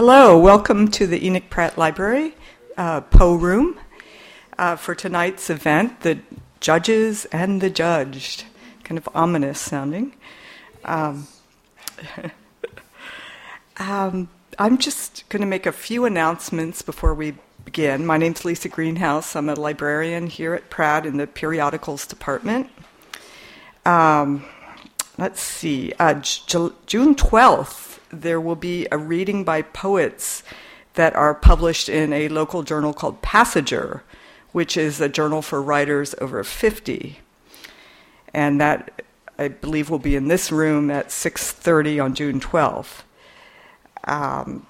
Hello, welcome to the Enoch Pratt Library, uh, Poe Room, uh, for tonight's event, The Judges and the Judged. Kind of ominous sounding. Um, um, I'm just going to make a few announcements before we begin. My name's Lisa Greenhouse. I'm a librarian here at Pratt in the Periodicals Department. Um, let's see, uh, J- June 12th, there will be a reading by poets that are published in a local journal called Passager, which is a journal for writers over 50. And that, I believe, will be in this room at 6.30 on June 12th. Um,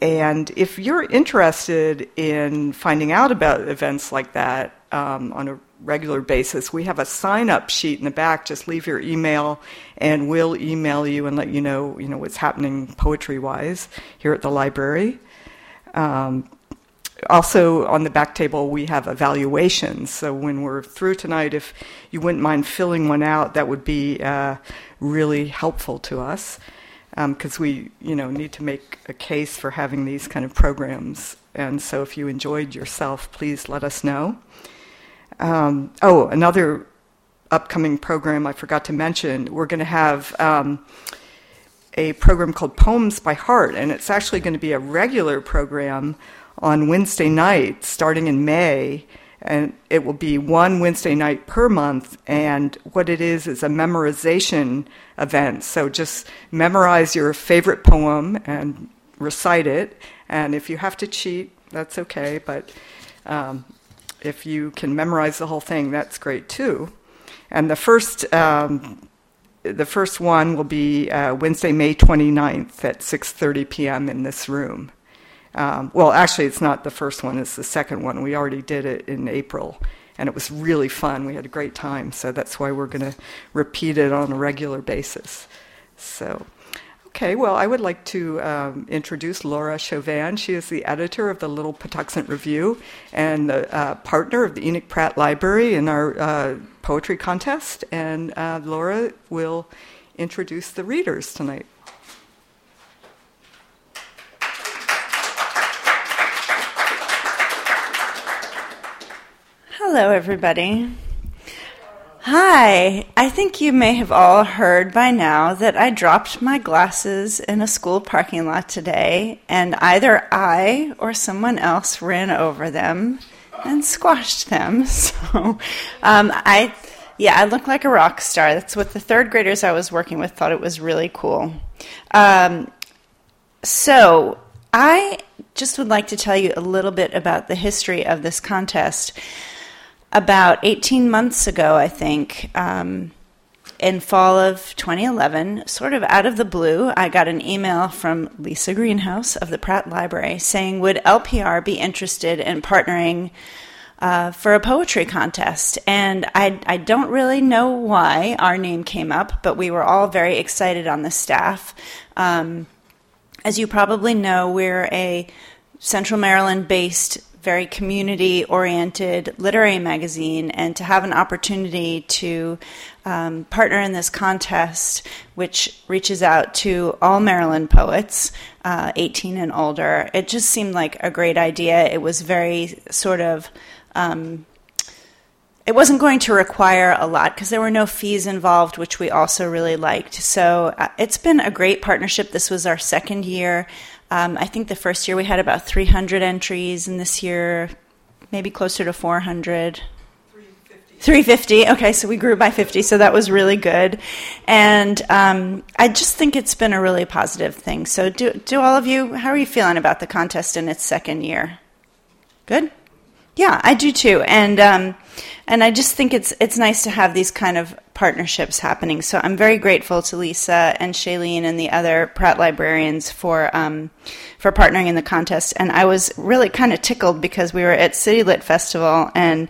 and if you're interested in finding out about events like that um, on a regular basis. We have a sign up sheet in the back. Just leave your email and we'll email you and let you know, you know what's happening poetry wise here at the library. Um, also, on the back table, we have evaluations. So, when we're through tonight, if you wouldn't mind filling one out, that would be uh, really helpful to us because um, we, you know, need to make a case for having these kind of programs. And so, if you enjoyed yourself, please let us know. Um, oh, another upcoming program I forgot to mention. We're going to have um, a program called Poems by Heart, and it's actually going to be a regular program on Wednesday night starting in May. And it will be one Wednesday night per month. And what it is is a memorization event. So just memorize your favorite poem and recite it. And if you have to cheat, that's okay. But um, if you can memorize the whole thing, that's great too. And the first, um, the first one will be uh, Wednesday, May 29th at 6:30 p.m. in this room. Um, well, actually, it's not the first one; it's the second one. We already did it in April, and it was really fun. We had a great time, so that's why we're going to repeat it on a regular basis. So. Okay, well, I would like to um, introduce Laura Shovan. She is the editor of the Little Patuxent Review and the uh, partner of the Enoch Pratt Library in our uh, poetry contest. And uh, Laura will introduce the readers tonight. Hello, everybody. Hi, I think you may have all heard by now that I dropped my glasses in a school parking lot today, and either I or someone else ran over them and squashed them. So, um, I, yeah, I look like a rock star. That's what the third graders I was working with thought it was really cool. Um, so, I just would like to tell you a little bit about the history of this contest about 18 months ago, I think, um, in fall of 2011, sort of out of the blue, I got an email from Lisa Greenhouse of the Pratt Library saying, Would LPR be interested in partnering uh, for a poetry contest? And I, I don't really know why our name came up, but we were all very excited on the staff. Um, as you probably know, we're a Central Maryland based very community oriented literary magazine and to have an opportunity to um, partner in this contest, which reaches out to all Maryland poets, uh, 18 and older, it just seemed like a great idea. It was very sort of um, it wasn't going to require a lot because there were no fees involved, which we also really liked. So uh, it's been a great partnership. This was our second year. Um, I think the first year we had about 300 entries, and this year maybe closer to 400. 350. Okay, so we grew by 50, so that was really good. And um, I just think it's been a really positive thing. So, do, do all of you, how are you feeling about the contest in its second year? Good? Yeah, I do too. And um, and I just think it's it's nice to have these kind of partnerships happening. So I'm very grateful to Lisa and Shailene and the other Pratt librarians for um, for partnering in the contest. And I was really kind of tickled because we were at City Lit Festival and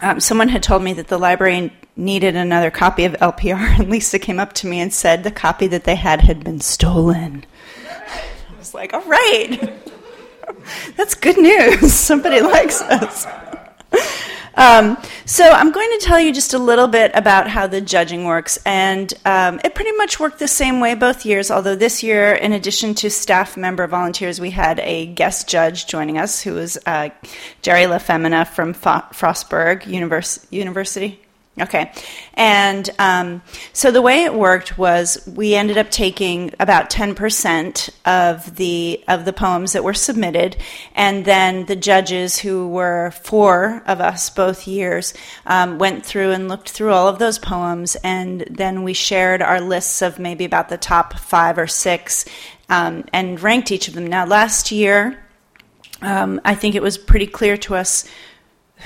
um, someone had told me that the library needed another copy of LPR, and Lisa came up to me and said the copy that they had had been stolen. I was like, all right, that's good news. Somebody likes us. Um, so I'm going to tell you just a little bit about how the judging works, and um, it pretty much worked the same way both years. Although this year, in addition to staff member volunteers, we had a guest judge joining us, who was uh, Gerry LaFemina from Fo- Frostburg Univers- University. Okay. And um, so the way it worked was we ended up taking about 10% of the of the poems that were submitted, and then the judges, who were four of us both years, um, went through and looked through all of those poems, and then we shared our lists of maybe about the top five or six, um, and ranked each of them. Now, last year, um, I think it was pretty clear to us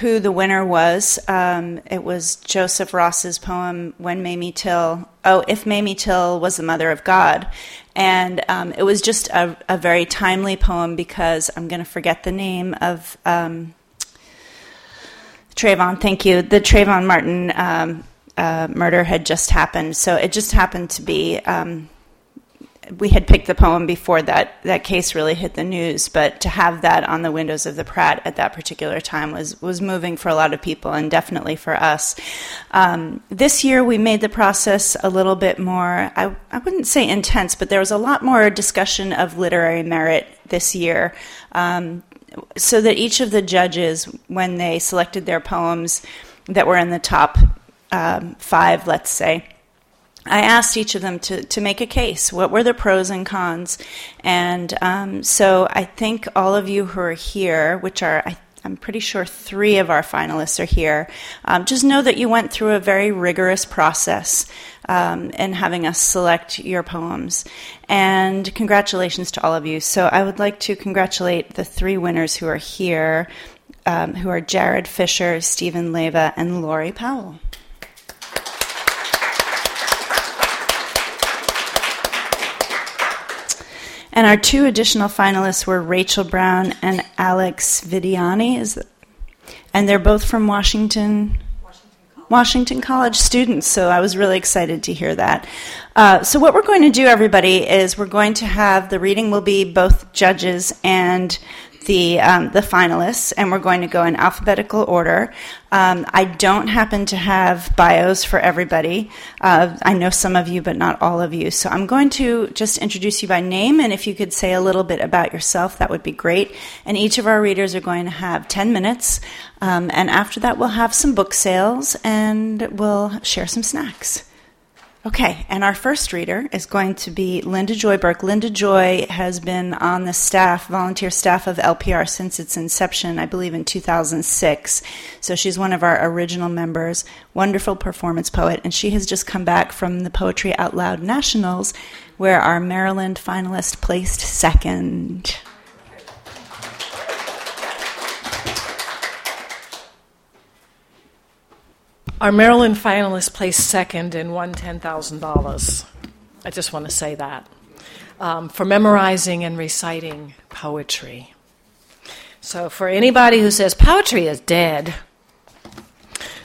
who the winner was. Um, it was Joseph Ross's poem, When Mamie Till, oh, If Mamie Till Was the Mother of God. And um, it was just a, a, very timely poem because I'm going to forget the name of um, Trayvon, thank you. The Trayvon Martin um, uh, murder had just happened. So it just happened to be um, we had picked the poem before that that case really hit the news, but to have that on the windows of the Pratt at that particular time was was moving for a lot of people and definitely for us. Um, this year we made the process a little bit more. I I wouldn't say intense, but there was a lot more discussion of literary merit this year. Um, so that each of the judges, when they selected their poems that were in the top um, five, let's say, I asked each of them to, to make a case. What were the pros and cons? And um, so I think all of you who are here, which are, I, am pretty sure three of our finalists are here, um, just know that you went through a very rigorous process um, in having us select your poems. And congratulations to all of you. So I would like to congratulate the three winners who are here, um, who are Jared Fisher, Stephen Leva, and Lori Powell. And our two additional finalists were Rachel Brown and Alex Vidiani. Is that, and they're both from Washington. Washington College students, so I was really excited to hear that. Uh, so, what we're going to do, everybody, is we're going to have the reading will be both judges and the um, the finalists, and we're going to go in alphabetical order. Um, I don't happen to have bios for everybody. Uh, I know some of you, but not all of you. So I'm going to just introduce you by name, and if you could say a little bit about yourself, that would be great. And each of our readers are going to have 10 minutes, um, and after that, we'll have some book sales and we'll share some snacks. Okay, and our first reader is going to be Linda Joy Burke. Linda Joy has been on the staff, volunteer staff of LPR since its inception, I believe in 2006. So she's one of our original members, wonderful performance poet, and she has just come back from the Poetry Out Loud Nationals, where our Maryland finalist placed second. Our Maryland finalist placed second and won $10,000. I just want to say that. Um, for memorizing and reciting poetry. So, for anybody who says poetry is dead,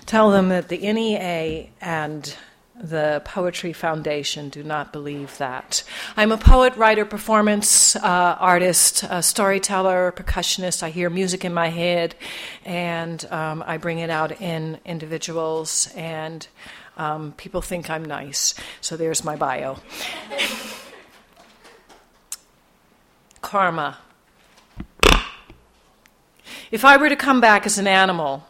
tell them that the NEA and the Poetry Foundation do not believe that. I'm a poet, writer, performance uh, artist, storyteller, percussionist. I hear music in my head and um, I bring it out in individuals, and um, people think I'm nice. So there's my bio. Karma. If I were to come back as an animal,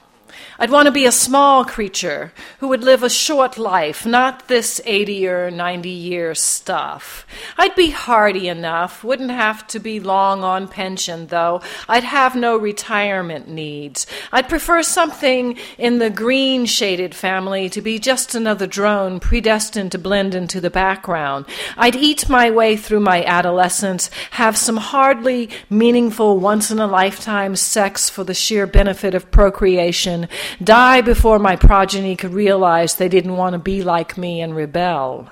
I'd want to be a small creature who would live a short life, not this 80 or 90 year stuff. I'd be hardy enough, wouldn't have to be long on pension, though. I'd have no retirement needs. I'd prefer something in the green shaded family to be just another drone predestined to blend into the background. I'd eat my way through my adolescence, have some hardly meaningful once in a lifetime sex for the sheer benefit of procreation die before my progeny could realize they didn't want to be like me and rebel.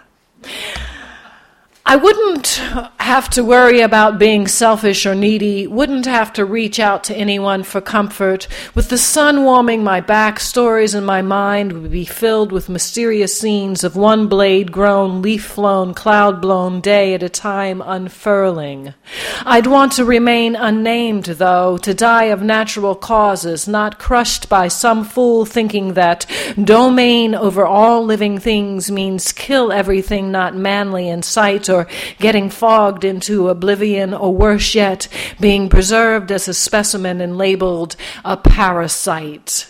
I wouldn't have to worry about being selfish or needy, wouldn't have to reach out to anyone for comfort. With the sun warming my back, stories in my mind would be filled with mysterious scenes of one blade grown, leaf flown, cloud blown day at a time unfurling. I'd want to remain unnamed, though, to die of natural causes, not crushed by some fool thinking that domain over all living things means kill everything not manly in sight, or getting fogged into oblivion, or worse yet, being preserved as a specimen and labeled a parasite.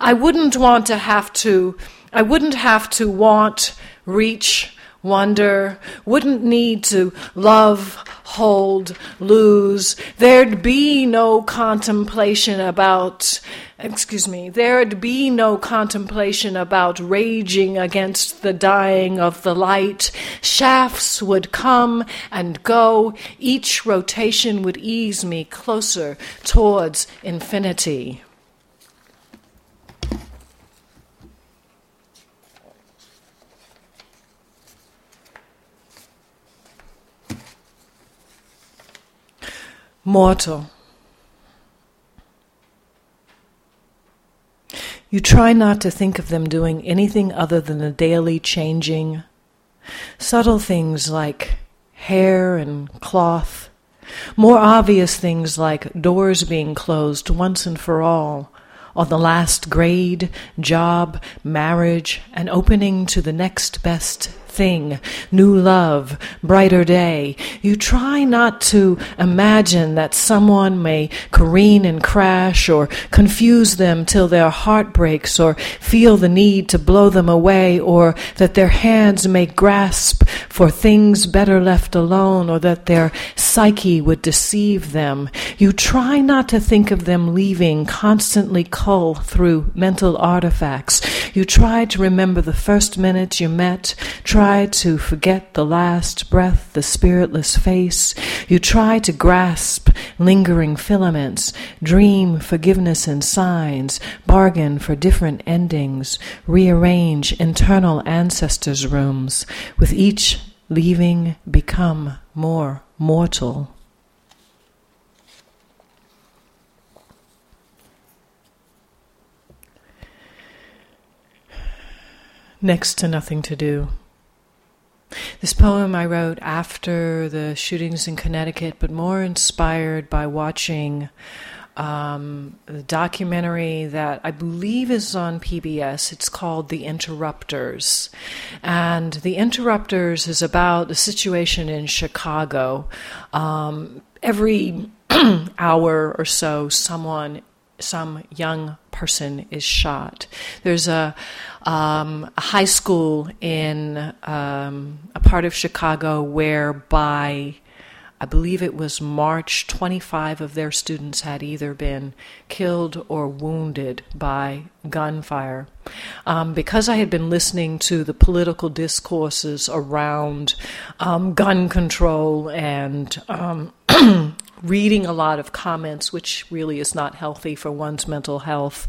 I wouldn't want to have to, I wouldn't have to want, reach, wonder, wouldn't need to love, hold, lose. There'd be no contemplation about, excuse me, there'd be no contemplation about raging against the dying of the light. Shafts would come and go. Each rotation would ease me closer towards infinity. Mortal. You try not to think of them doing anything other than the daily changing, subtle things like hair and cloth, more obvious things like doors being closed once and for all, on the last grade, job, marriage, and opening to the next best thing, new love, brighter day. You try not to imagine that someone may careen and crash or confuse them till their heart breaks or feel the need to blow them away or that their hands may grasp for things better left alone or that their psyche would deceive them. You try not to think of them leaving, constantly cull through mental artifacts. You try to remember the first minute you met, try to forget the last breath, the spiritless face. You try to grasp lingering filaments, dream forgiveness and signs, bargain for different endings, rearrange internal ancestors' rooms, with each leaving become more mortal. Next to nothing to do. This poem I wrote after the shootings in Connecticut, but more inspired by watching um, the documentary that I believe is on PBS. It's called The Interrupters. And The Interrupters is about the situation in Chicago. Um, every hour or so, someone, some young person is shot. There's a, um, a high school in um, a part of Chicago where by I believe it was March, 25 of their students had either been killed or wounded by gunfire. Um, because I had been listening to the political discourses around um, gun control and um, reading a lot of comments, which really is not healthy for one's mental health,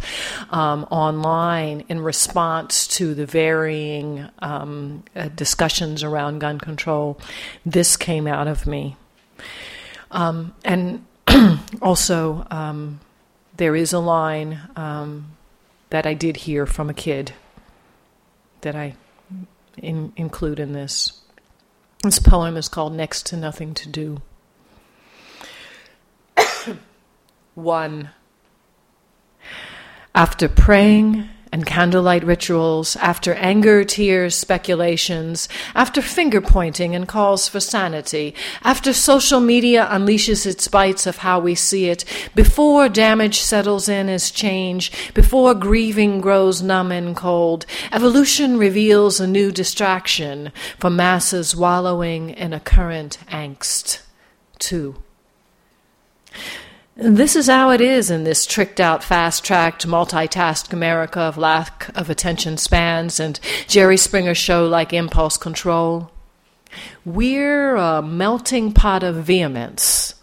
um, online in response to the varying um, uh, discussions around gun control. This came out of me. Um, and also, um, there is a line um, that I did hear from a kid that I in, include in this. This poem is called Next to Nothing to Do. One. After praying and candlelight rituals, after anger, tears, speculations, after finger pointing and calls for sanity, after social media unleashes its bites of how we see it, before damage settles in as change, before grieving grows numb and cold, evolution reveals a new distraction for masses wallowing in a current angst. Two. This is how it is in this tricked out, fast tracked, multitasked America of lack of attention spans and Jerry Springer show like impulse control. We're a melting pot of vehemence,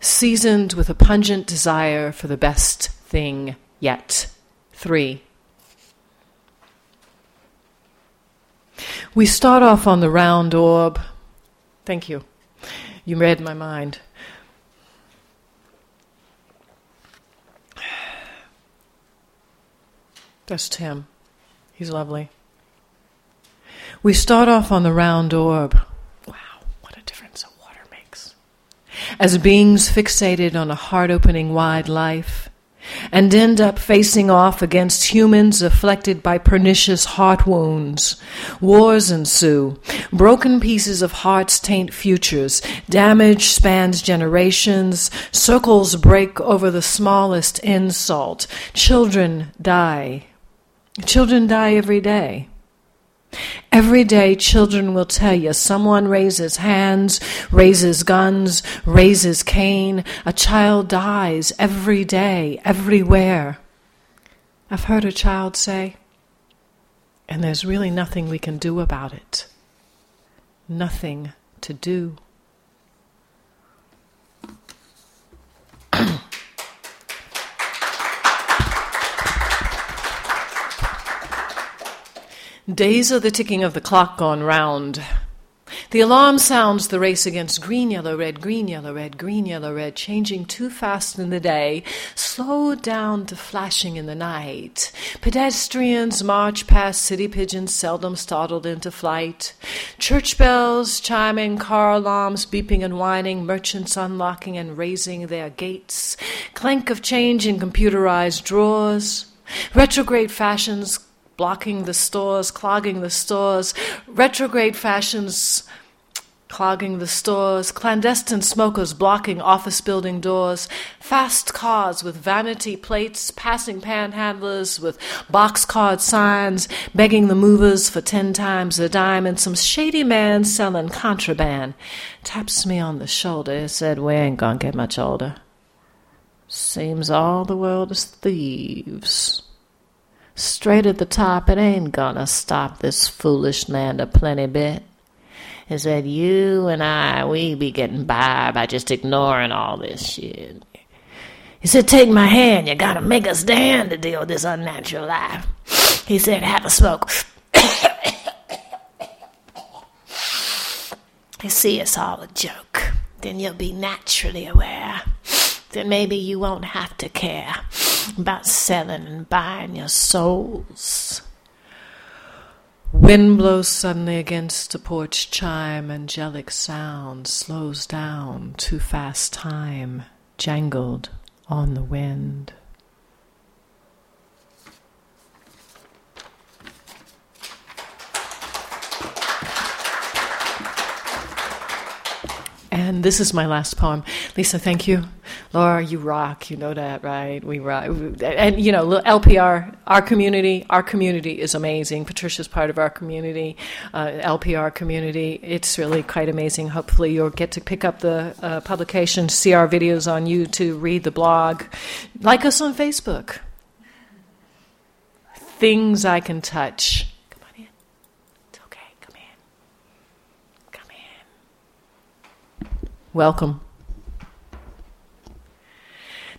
seasoned with a pungent desire for the best thing yet. Three. We start off on the round orb. Thank you. You read my mind. That's Tim. He's lovely. We start off on the round orb. Wow, what a difference a water makes. as beings fixated on a heart opening wide life and end up facing off against humans afflicted by pernicious heart wounds. Wars ensue. Broken pieces of hearts taint futures. Damage spans generations. Circles break over the smallest insult. Children die. Children die every day. Every day, children will tell you someone raises hands, raises guns, raises Cain. A child dies every day, everywhere. I've heard a child say, and there's really nothing we can do about it. Nothing to do. Days of the ticking of the clock gone round. The alarm sounds the race against green, yellow, red, green, yellow, red, green, yellow, red, changing too fast in the day, slowed down to flashing in the night. Pedestrians march past city pigeons, seldom startled into flight. Church bells chiming, car alarms beeping and whining, merchants unlocking and raising their gates. Clank of change in computerized drawers. Retrograde fashions blocking the stores, clogging the stores, retrograde fashions clogging the stores, clandestine smokers blocking office building doors, fast cars with vanity plates, passing panhandlers with box card signs, begging the movers for ten times a dime, and some shady man selling contraband taps me on the shoulder and said, We ain't gonna get much older. Seems all the world is thieves. Straight at the top, it ain't gonna stop this foolish land a plenty bit. He said, You and I, we be getting by by just ignoring all this shit. He said, Take my hand, you gotta make a stand to deal with this unnatural life. He said, Have a smoke. you see, it's all a joke. Then you'll be naturally aware. Then maybe you won't have to care about selling and buying your souls. Wind blows suddenly against the porch chime, angelic sound slows down, too fast time, jangled on the wind. And this is my last poem. Lisa, thank you. Laura, you rock. You know that, right? We rock. And, you know, LPR, our community, our community is amazing. Patricia's part of our community, uh, LPR community. It's really quite amazing. Hopefully, you'll get to pick up the uh, publication, see our videos on YouTube, read the blog, like us on Facebook. Things I can touch Welcome.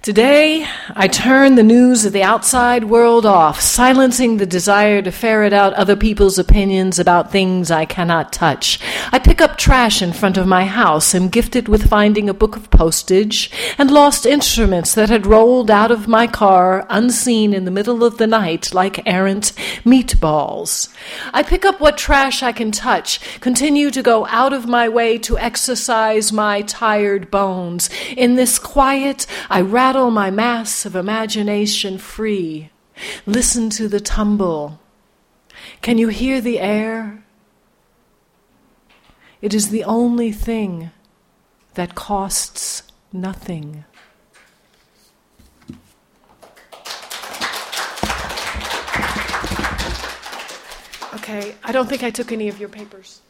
Today, I turn the news of the outside world off, silencing the desire to ferret out other people's opinions about things I cannot touch. I pick up trash in front of my house, am gifted with finding a book of postage, and lost instruments that had rolled out of my car unseen in the middle of the night like errant meatballs. I pick up what trash I can touch, continue to go out of my way to exercise my tired bones. In this quiet, I rattle rattle my mass of imagination free. Listen to the tumble. Can you hear the air? It is the only thing that costs nothing. Okay, I don't think I took any of your papers.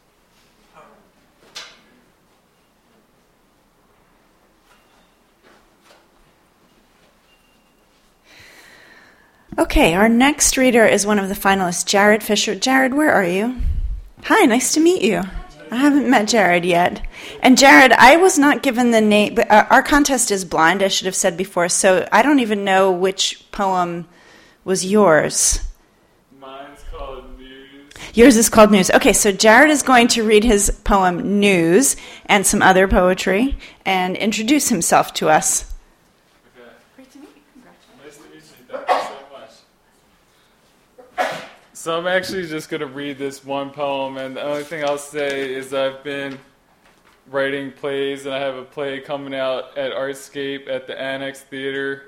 Okay, our next reader is one of the finalists, Jared Fisher. Jared, where are you? Hi, nice to meet you. I haven't met Jared yet. And Jared, I was not given the name, but uh, our contest is blind, I should have said before, so I don't even know which poem was yours. Mine's called News. Yours is called News. Okay, so Jared is going to read his poem News and some other poetry and introduce himself to us. Okay. Great to meet you. Congratulations. Nice to meet you. Thank you so much. So I'm actually just going to read this one poem, and the only thing I'll say is I've been writing plays, and I have a play coming out at Artscape at the Annex Theater,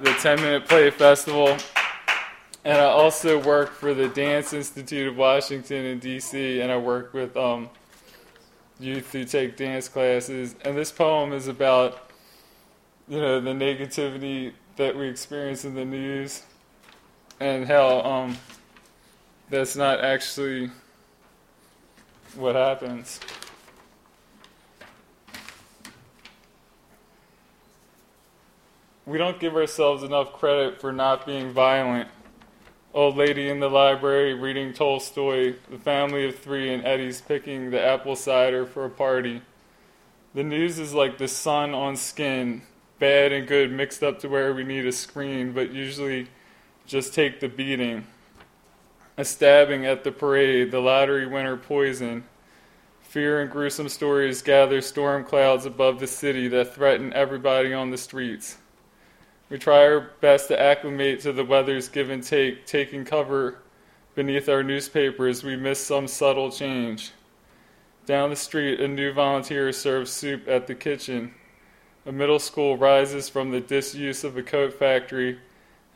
the 10 Minute Play Festival. And I also work for the Dance Institute of Washington in D.C., and I work with um, youth who take dance classes. And this poem is about, you know, the negativity that we experience in the news and how um, that's not actually what happens. We don't give ourselves enough credit for not being violent. Old lady in the library reading Tolstoy, the family of three, and Eddie's picking the apple cider for a party. The news is like the sun on skin, bad and good mixed up to where we need a screen, but usually just take the beating. A stabbing at the parade, the lottery winner poison. Fear and gruesome stories gather storm clouds above the city that threaten everybody on the streets. We try our best to acclimate to the weather's give and take, taking cover beneath our newspapers. We miss some subtle change. Down the street, a new volunteer serves soup at the kitchen. A middle school rises from the disuse of a coat factory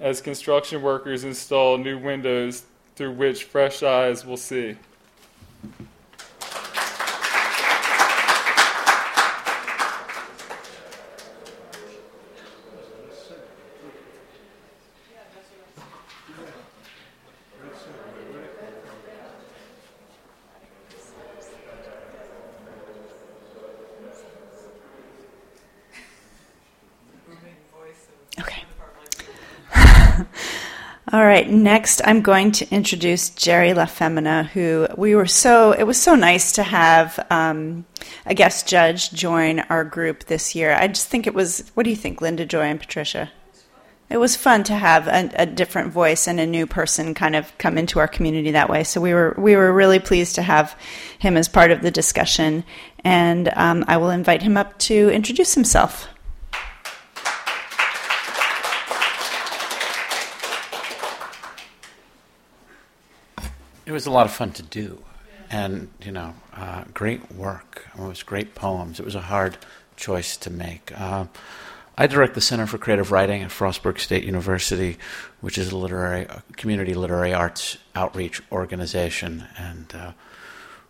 as construction workers install new windows through which fresh eyes will see. All right, next I'm going to introduce Gerry LaFemina, who we were so, it was so nice to have um, a guest judge join our group this year. I just think it was, what do you think, Linda Joy and Patricia? It was fun to have a, a different voice and a new person kind of come into our community that way. So we were we were really pleased to have him as part of the discussion, and um, I will invite him up to introduce himself. It was a lot of fun to do, and you know, uh, great work. It was great poems. It was a hard choice to make. Uh, I direct the Center for Creative Writing at Frostburg State University, which is a literary community literary arts outreach organization, and uh,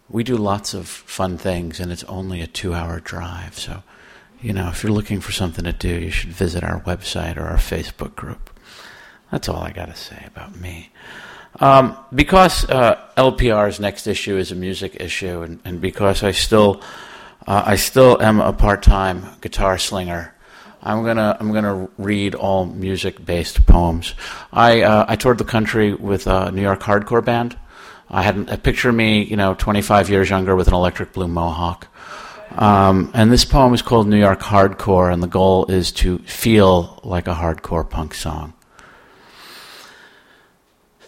we do lots of fun things. And it's only a two-hour drive, so you know, if you're looking for something to do, you should visit our website or our Facebook group. That's all I got to say about me. Um, because uh, LPR's next issue is a music issue, and, and because I still uh, I still am a part-time guitar slinger, I'm gonna I'm gonna read all music-based poems. I uh, I toured the country with a New York hardcore band. I had a picture of me, you know, 25 years younger with an electric blue mohawk. Um, and this poem is called New York Hardcore, and the goal is to feel like a hardcore punk song.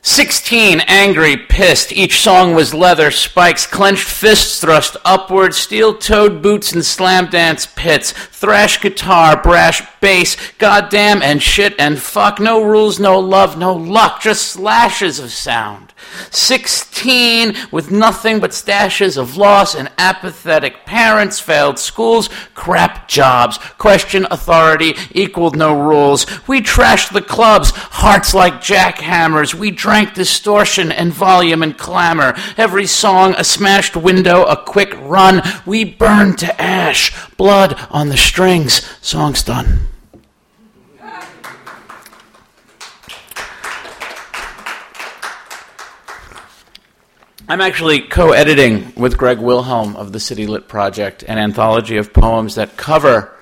Sixteen, angry, pissed. Each song was leather, spikes, clenched fists thrust upward, steel toed boots and slam dance pits, thrash guitar, brash bass, goddamn and shit and fuck. No rules, no love, no luck, just slashes of sound. Sixteen, with nothing but stashes of loss and apathetic parents, failed schools, crap jobs, question authority, equaled no rules. We trashed the clubs, hearts like jackhammers. We drank distortion and volume and clamor. Every song a smashed window, a quick run. We burned to ash, blood on the strings. Song's done. I'm actually co editing with Greg Wilhelm of the City Lit Project an anthology of poems that cover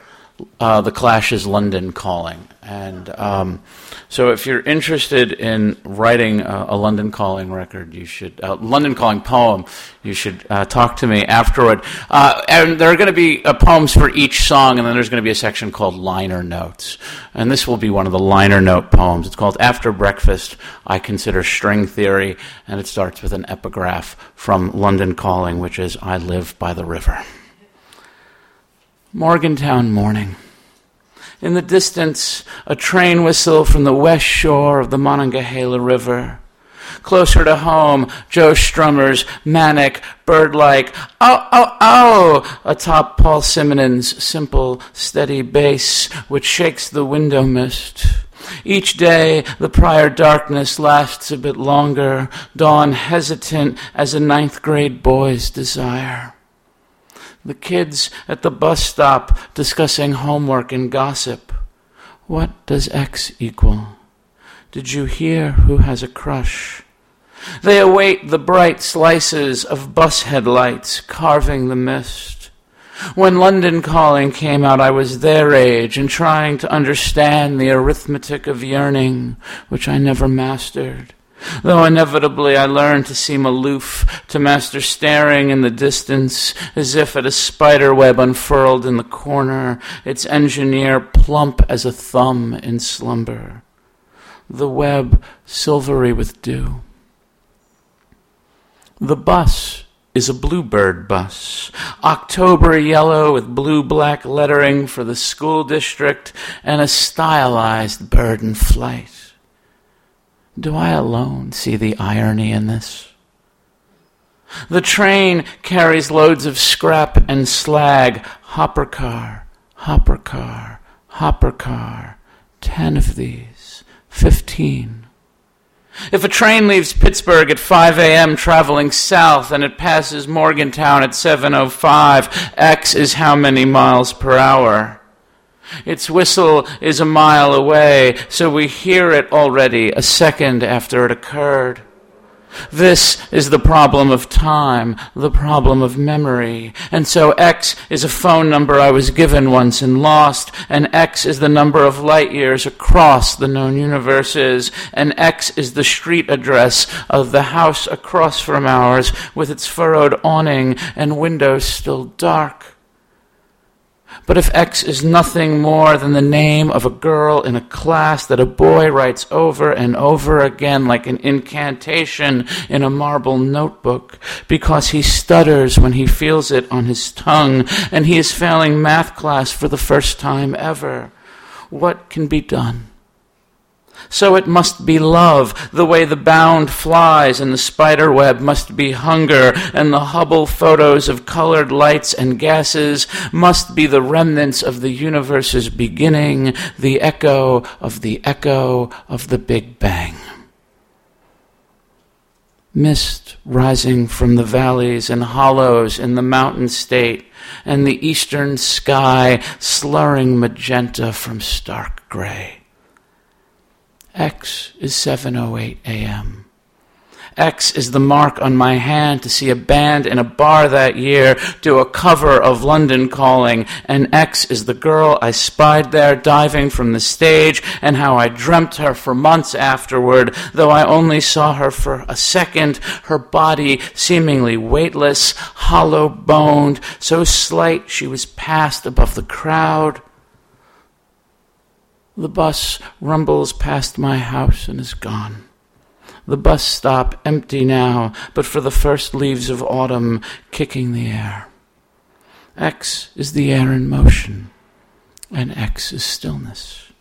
uh, the Clash's London Calling. And um, so, if you're interested in writing a, a London Calling record, you should, a London Calling poem, you should uh, talk to me afterward. Uh, and there are going to be uh, poems for each song, and then there's going to be a section called Liner Notes. And this will be one of the liner note poems. It's called After Breakfast, I Consider String Theory, and it starts with an epigraph from London Calling, which is I live by the river. Morgantown morning. In the distance, a train whistle from the west shore of the Monongahela River. Closer to home, Joe Strummer's manic, bird-like, oh, oh, oh, atop Paul Simonon's simple, steady bass, which shakes the window mist. Each day, the prior darkness lasts a bit longer, dawn hesitant as a ninth grade boy's desire. The kids at the bus stop discussing homework and gossip. What does X equal? Did you hear who has a crush? They await the bright slices of bus headlights carving the mist. When London Calling came out, I was their age and trying to understand the arithmetic of yearning, which I never mastered. Though inevitably I learn to seem aloof, to master staring in the distance as if at a spider web unfurled in the corner, its engineer plump as a thumb in slumber. The web silvery with dew. The bus is a bluebird bus, October yellow with blue black lettering for the school district and a stylized bird in flight. Do I alone see the irony in this? The train carries loads of scrap and slag. Hopper car, hopper car, hopper car. Ten of these, fifteen. If a train leaves Pittsburgh at 5 a.m. traveling south and it passes Morgantown at 7.05, X is how many miles per hour? Its whistle is a mile away, so we hear it already a second after it occurred. This is the problem of time, the problem of memory. And so X is a phone number I was given once and lost, and X is the number of light years across the known universes, and X is the street address of the house across from ours with its furrowed awning and windows still dark. But if X is nothing more than the name of a girl in a class that a boy writes over and over again like an incantation in a marble notebook, because he stutters when he feels it on his tongue, and he is failing math class for the first time ever, what can be done? So it must be love, the way the bound flies and the spider web must be hunger, and the Hubble photos of colored lights and gases must be the remnants of the universe's beginning, the echo of the echo of the Big Bang. Mist rising from the valleys and hollows in the mountain state, and the eastern sky slurring magenta from stark gray. X is 7:08 a.m. X is the mark on my hand to see a band in a bar that year do a cover of London Calling, and X is the girl I spied there diving from the stage, and how I dreamt her for months afterward, though I only saw her for a second, her body seemingly weightless, hollow boned, so slight she was passed above the crowd. The bus rumbles past my house and is gone. The bus stop empty now, but for the first leaves of autumn kicking the air. X is the air in motion, and X is stillness.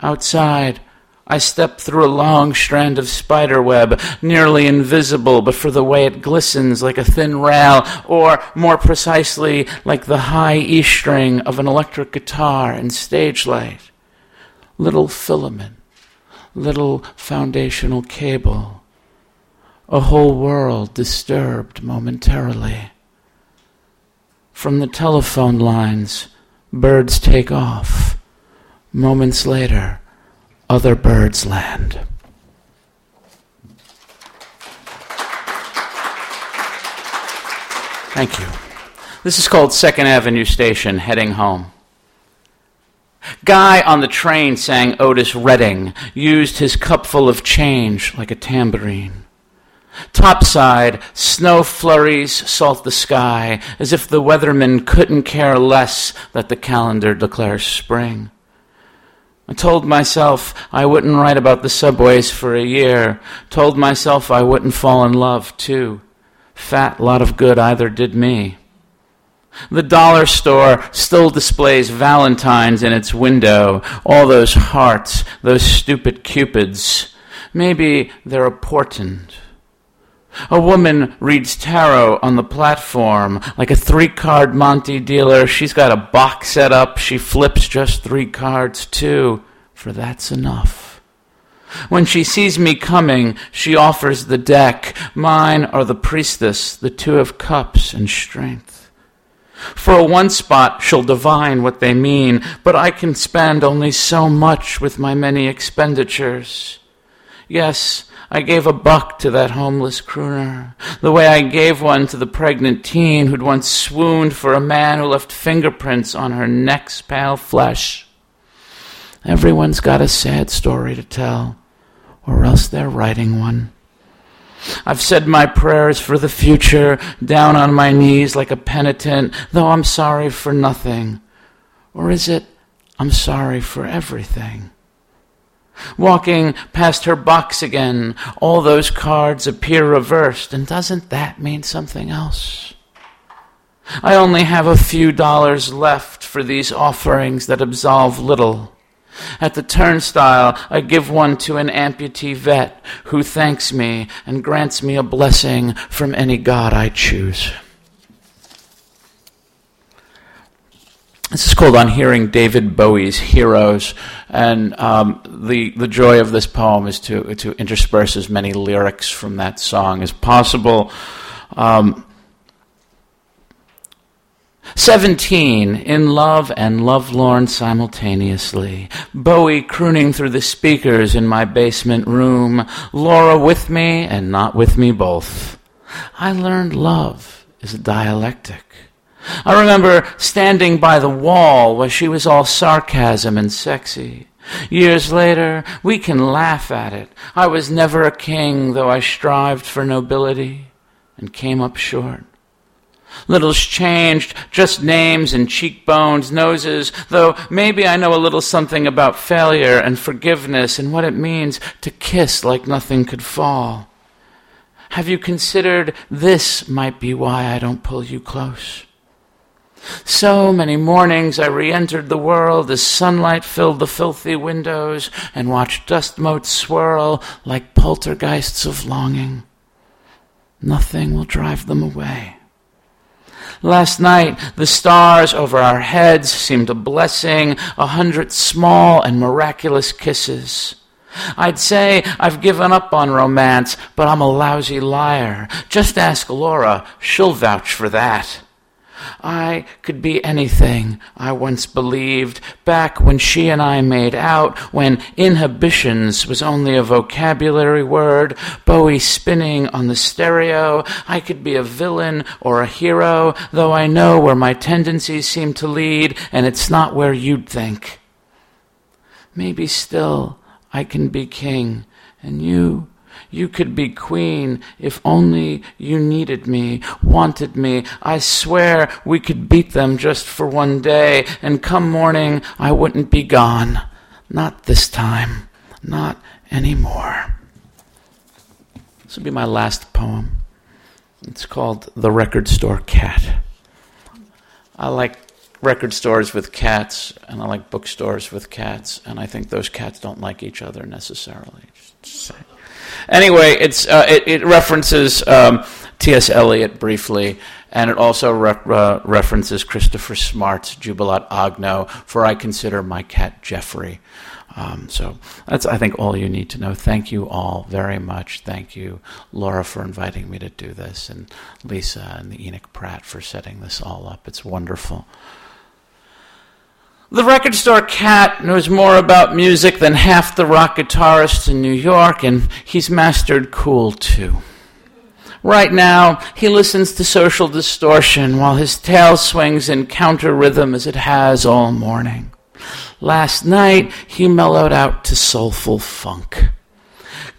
Outside, I step through a long strand of spider web, nearly invisible, but for the way it glistens like a thin rail, or more precisely, like the high E string of an electric guitar in stage light little filament, little foundational cable, a whole world disturbed momentarily. From the telephone lines, birds take off. Moments later, other birds land. Thank you. This is called Second Avenue Station, heading home. Guy on the train sang Otis Redding, used his cupful of change like a tambourine. Topside, snow flurries salt the sky, as if the weatherman couldn't care less that the calendar declares spring. I told myself I wouldn't write about the subways for a year, told myself I wouldn't fall in love, too. Fat lot of good either did me. The dollar store still displays Valentines in its window, all those hearts, those stupid cupids. Maybe they're a portent. A woman reads tarot on the platform like a three card Monte dealer. She's got a box set up. She flips just three cards too, for that's enough. When she sees me coming, she offers the deck. Mine are the priestess, the two of cups and strength. For a one spot, she'll divine what they mean, but I can spend only so much with my many expenditures. Yes, I gave a buck to that homeless crooner, the way I gave one to the pregnant teen who'd once swooned for a man who left fingerprints on her neck's pale flesh. Everyone's got a sad story to tell, or else they're writing one. I've said my prayers for the future down on my knees like a penitent, though I'm sorry for nothing. Or is it, I'm sorry for everything? Walking past her box again, all those cards appear reversed, and doesn't that mean something else? I only have a few dollars left for these offerings that absolve little. At the turnstile, I give one to an amputee vet who thanks me and grants me a blessing from any God I choose. This is called On Hearing David Bowie's Heroes, and um, the the joy of this poem is to to intersperse as many lyrics from that song as possible. Um, Seventeen, in love and lovelorn simultaneously. Bowie crooning through the speakers in my basement room. Laura with me and not with me both. I learned love is a dialectic. I remember standing by the wall where she was all sarcasm and sexy. Years later, we can laugh at it. I was never a king, though I strived for nobility and came up short. Little's changed, just names and cheekbones, noses, though maybe I know a little something about failure and forgiveness and what it means to kiss like nothing could fall. Have you considered this might be why I don't pull you close? So many mornings I re entered the world as sunlight filled the filthy windows and watched dust motes swirl like poltergeists of longing. Nothing will drive them away. Last night, the stars over our heads seemed a blessing, a hundred small and miraculous kisses. I'd say I've given up on romance, but I'm a lousy liar. Just ask Laura, she'll vouch for that. I could be anything I once believed back when she and I made out, when inhibitions was only a vocabulary word, Bowie spinning on the stereo. I could be a villain or a hero, though I know where my tendencies seem to lead, and it's not where you'd think. Maybe still I can be king, and you you could be queen if only you needed me, wanted me. I swear we could beat them just for one day, and come morning I wouldn't be gone. Not this time. Not anymore. This will be my last poem. It's called The Record Store Cat. I like record stores with cats, and I like bookstores with cats, and I think those cats don't like each other necessarily. Anyway, it's uh, it, it, references um, T.S. Eliot briefly, and it also re- uh, references Christopher Smart's Jubilate Agno, for I consider my cat Jeoffry. Um, so that's, I think, all you need to know. Thank you all very much. Thank you, Laura, for inviting me to do this, and Lisa and the Enoch Pratt for setting this all up. It's wonderful. The record store cat knows more about music than half the rock guitarists in New York, and he's mastered cool too. Right now, he listens to social distortion while his tail swings in counter rhythm as it has all morning. Last night, he mellowed out to soulful funk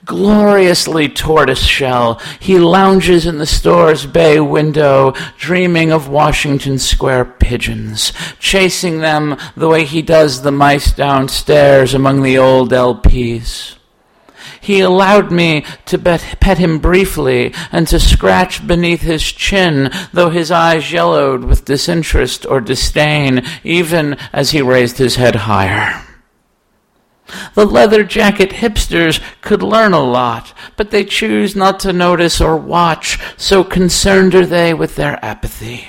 gloriously tortoiseshell, he lounges in the store's bay window, dreaming of Washington Square pigeons, chasing them the way he does the mice downstairs among the old LPs. He allowed me to pet him briefly and to scratch beneath his chin, though his eyes yellowed with disinterest or disdain, even as he raised his head higher. The leather jacket hipsters could learn a lot, but they choose not to notice or watch, so concerned are they with their apathy.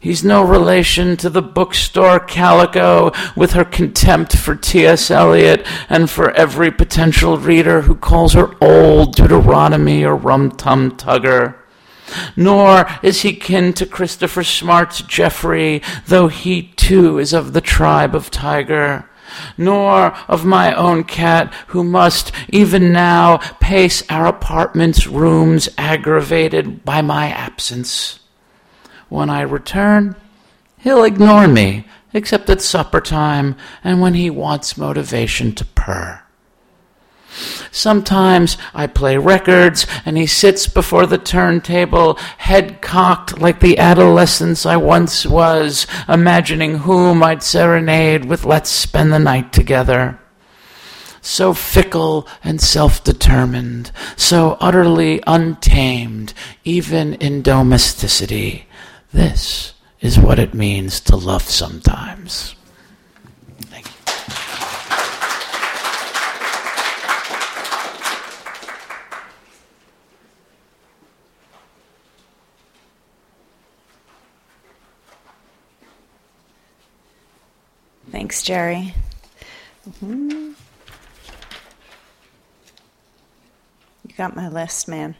He's no relation to the bookstore calico with her contempt for T.S. Eliot and for every potential reader who calls her old Deuteronomy or Rum Tum Tugger. Nor is he kin to Christopher Smart's Jeoffry, though he too is of the tribe of Tiger nor of my own cat, who must, even now, pace our apartment's rooms aggravated by my absence. When I return, he'll ignore me, except at supper time and when he wants motivation to purr. Sometimes I play records and he sits before the turntable, head cocked like the adolescence I once was, imagining whom I'd serenade with Let's Spend the Night Together. So fickle and self determined, so utterly untamed, even in domesticity. This is what it means to love sometimes. Thanks, Gerry. Mm-hmm. You got my list, man.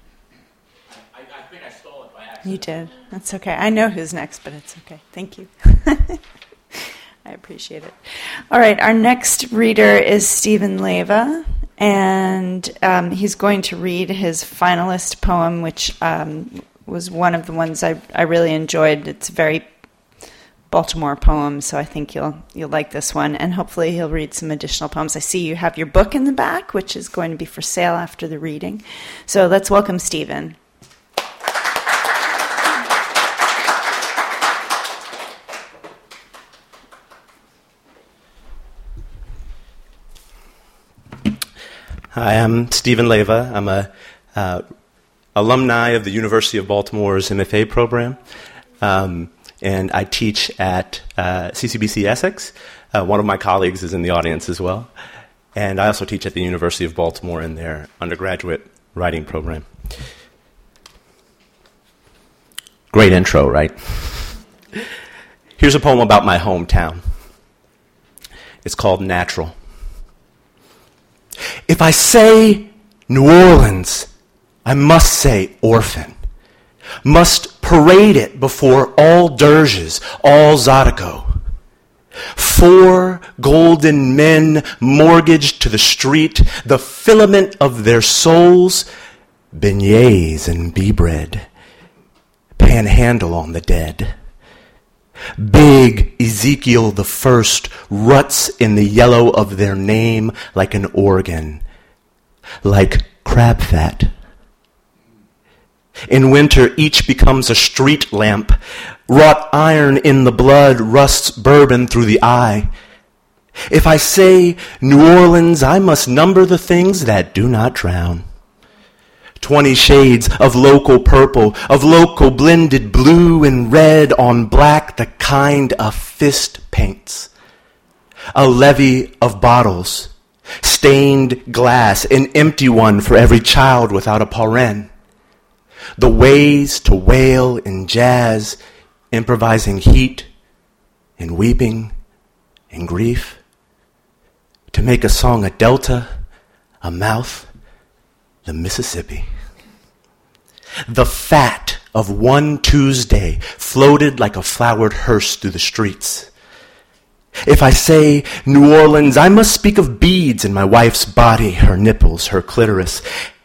I, I think I stole it by accident. You did. That's okay. I know who's next, but it's okay. Thank you. I appreciate it. All right, our next reader is Steven Leyva, and um, he's going to read his finalist poem, which um, was one of the ones I, I really enjoyed. It's very Baltimore poems, so I think you'll you'll like this one, and hopefully he'll read some additional poems. I see you have your book in the back, which is going to be for sale after the reading. So let's welcome Steven. Hi, I'm Steven Leyva. I'm a uh, alumni of the University of Baltimore's MFA program. Um, and I teach at uh, CCBC Essex. Uh, one of my colleagues is in the audience as well. And I also teach at the University of Baltimore in their undergraduate writing program. Great intro, right? Here's a poem about my hometown. It's called Natural. If I say New Orleans, I must say orphan must parade it before all dirges, all Zydeco. Four golden men mortgaged to the street, the filament of their souls, beignets and bee bread, panhandle on the dead. Big Ezekiel the first ruts in the yellow of their name like an organ, like crab fat in winter, each becomes a street lamp. Wrought iron in the blood rusts bourbon through the eye. If I say New Orleans, I must number the things that do not drown. Twenty shades of local purple, of local blended blue and red on black, the kind a fist paints. A levee of bottles, stained glass, an empty one for every child without a parent the ways to wail in jazz, improvising heat and weeping and grief, to make a song a delta, a mouth, the Mississippi. The fat of one Tuesday floated like a flowered hearse through the streets. If I say New Orleans, I must speak of beads in my wife's body, her nipples, her clitoris,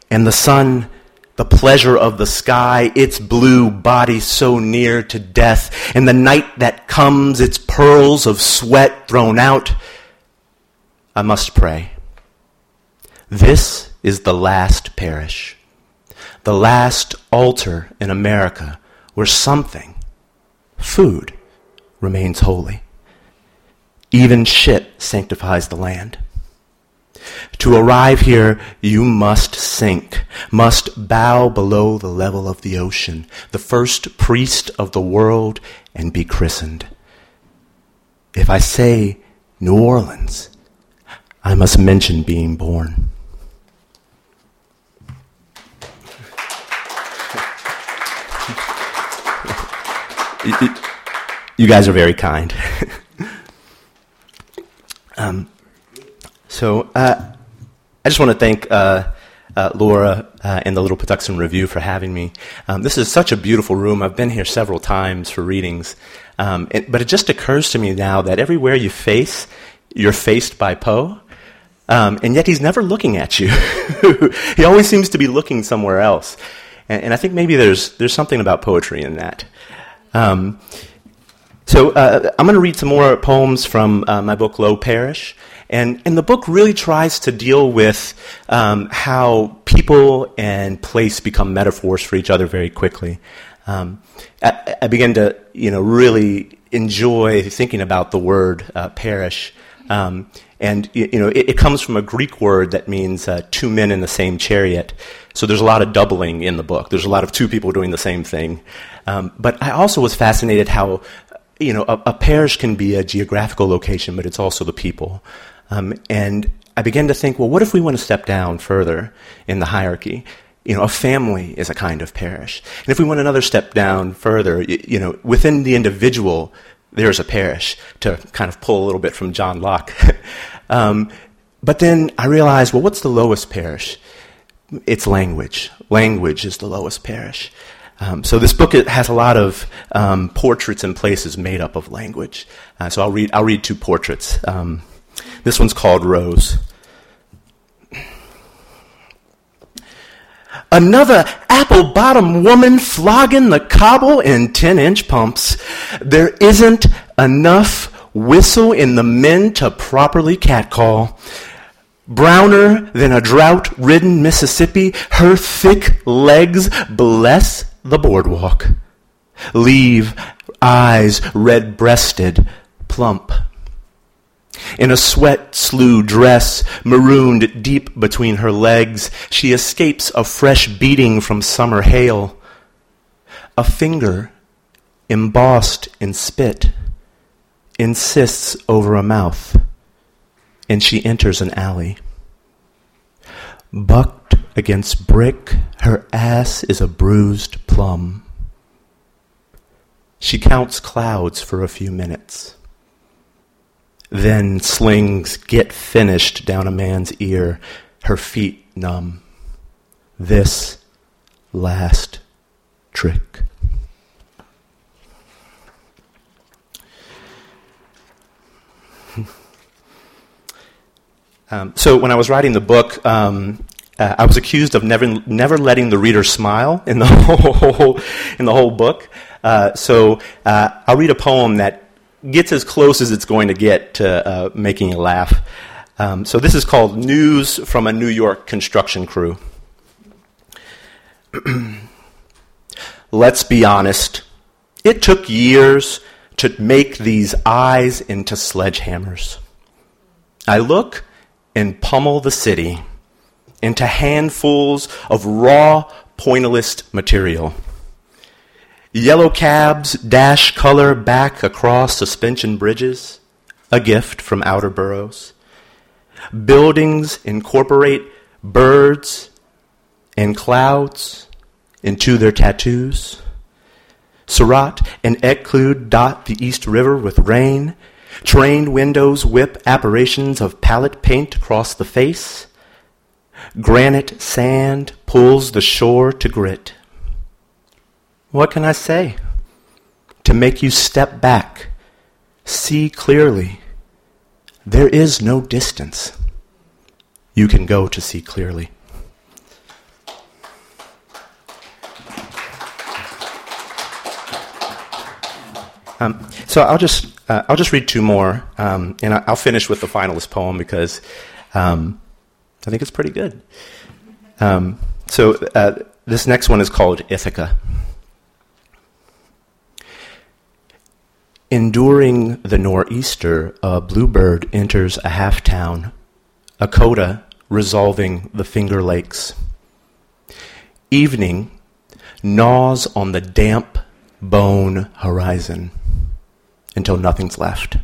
and the sun the pleasure of the sky, its blue body so near to death, and the night that comes, its pearls of sweat thrown out, I must pray. This is the last parish, the last altar in America where something, food, remains holy. Even shit sanctifies the land. To arrive here, you must sink, must bow below the level of the ocean, the first priest of the world, and be christened. If I say New Orleans, I must mention being born. you guys are very kind. um, so, uh, I just want to thank uh, uh, Laura uh, and the Little Patuxent Review for having me. Um, this is such a beautiful room. I've been here several times for readings. Um, it, but it just occurs to me now that everywhere you face, you're faced by Poe. Um, and yet he's never looking at you. he always seems to be looking somewhere else. And, and, I think maybe there's, there's something about poetry in that. Um, so uh, I'm going to read some more poems from uh, my book, Low Parish. And, and the book really tries to deal with um, how people and place become metaphors for each other very quickly. Um, I, I, began to, you know, really enjoy thinking about the word uh, parish. Um, and you, know, it, it, comes from a Greek word that means uh, two men in the same chariot. So there's a lot of doubling in the book. There's a lot of two people doing the same thing. Um, but I also was fascinated how, you know, a, a, parish can be a geographical location, but it's also the people. Um, and I began to think, well, what if we want to step down further in the hierarchy? You know, a family is a kind of parish. And if we want another step down further, you, you know, within the individual, there's a parish, to kind of pull a little bit from John Locke. um, but then I realized, well, what's the lowest parish? It's language. Language is the lowest parish. Um, so this book has a lot of um, portraits and places made up of language. Uh, so I'll read. I'll read two portraits. Um, this one's called Rose. Another apple bottom woman flogging the cobble in 10 inch pumps. There isn't enough whistle in the men to properly catcall. Browner than a drought ridden Mississippi, her thick legs bless the boardwalk. Leave eyes red breasted, plump in a sweat slew dress, marooned deep between her legs, she escapes a fresh beating from summer hail. A finger, embossed in spit, insists over a mouth, and she enters an alley. Bucked against brick, her ass is a bruised plum. She counts clouds for a few minutes. Then slings get finished down a man's ear, her feet numb. This last trick. Um, so when I was writing the book, um, uh, I was accused of never never letting the reader smile in the whole in the whole book. Uh, so uh, I'll read a poem that gets as close as it's going to get to uh, making you laugh. Um, so this is called News from a New York Construction Crew. Let's be honest. It took years to make these eyes into sledgehammers. I look and pummel the city into handfuls of raw, pointillist material. Yellow cabs dash color back across suspension bridges, a gift from outer boroughs. Buildings incorporate birds and clouds into their tattoos. Seurat and Eklud dot the East River with rain. Train windows whip apparitions of palette paint across the face. Granite sand pulls the shore to grit. What can I say? To make you step back, see clearly. There is no distance. You can go to see clearly. Um, so I'll just uh, I'll just read two more, um, and I'll finish with the finalist poem because um, I think it's pretty good. Um, so uh, this next one is called Ithaca. Enduring the nor'easter, a bluebird enters a half town, a coda resolving the Finger Lakes. Evening gnaws on the damp bone horizon until nothing's left.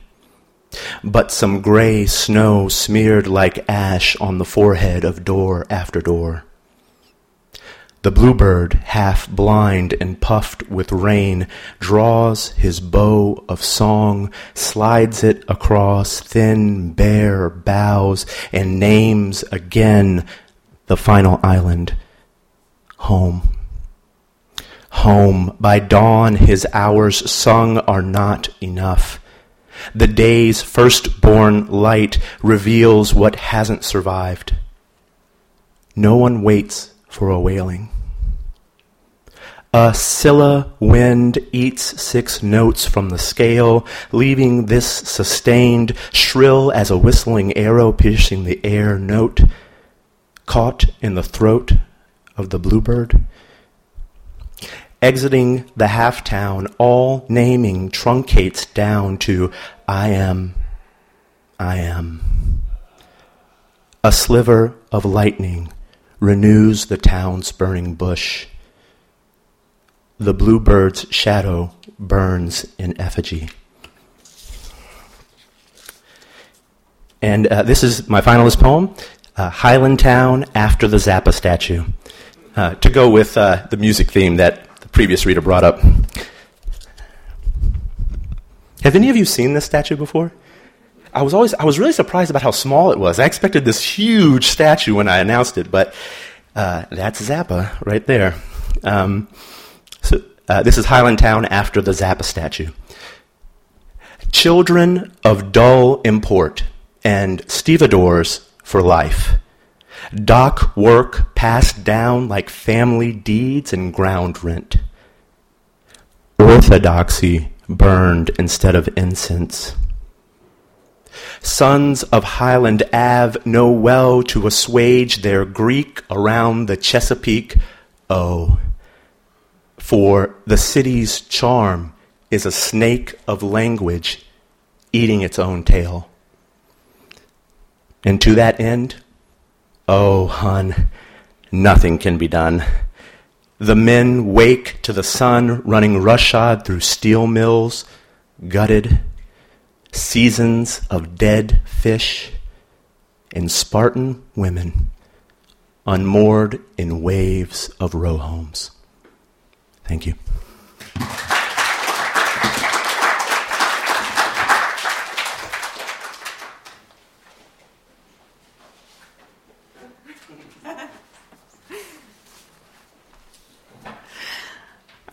but some gray snow smeared like ash on the forehead of door after door. The bluebird, half blind and puffed with rain, draws his bow of song, slides it across thin, bare boughs, and names again the final island home. Home. By dawn, his hours sung are not enough. The day's firstborn light reveals what hasn't survived. No one waits for a wailing. A Scylla wind eats six notes from the scale, leaving this sustained, shrill as a whistling arrow piercing the air note, caught in the throat of the bluebird. Exiting the half town, all naming truncates down to I am, I am. A sliver of lightning renews the town's burning bush. The bluebird's shadow burns in effigy. And uh, this is my finalist poem, uh, Highlandtown After the Zappa Statue, uh, to go with uh, the music theme that the previous reader brought up. Have any of you seen this statue before? I was always I was really surprised about how small it was. I expected this huge statue when I announced it, but uh, that's Zappa right there. Um, so uh, this is Highlandtown after the Zappa statue. Children of dull import and stevedores for life. Dock work passed down like family deeds and ground rent. Orthodoxy burned instead of incense Sons of Highland Ave know well to assuage their Greek around the Chesapeake O. For the city's charm is a snake of language eating its own tail. And to that end, oh, hun, nothing can be done. The men wake to the sun running roughshod through steel mills, gutted seasons of dead fish, and Spartan women unmoored in waves of row homes. Thank you.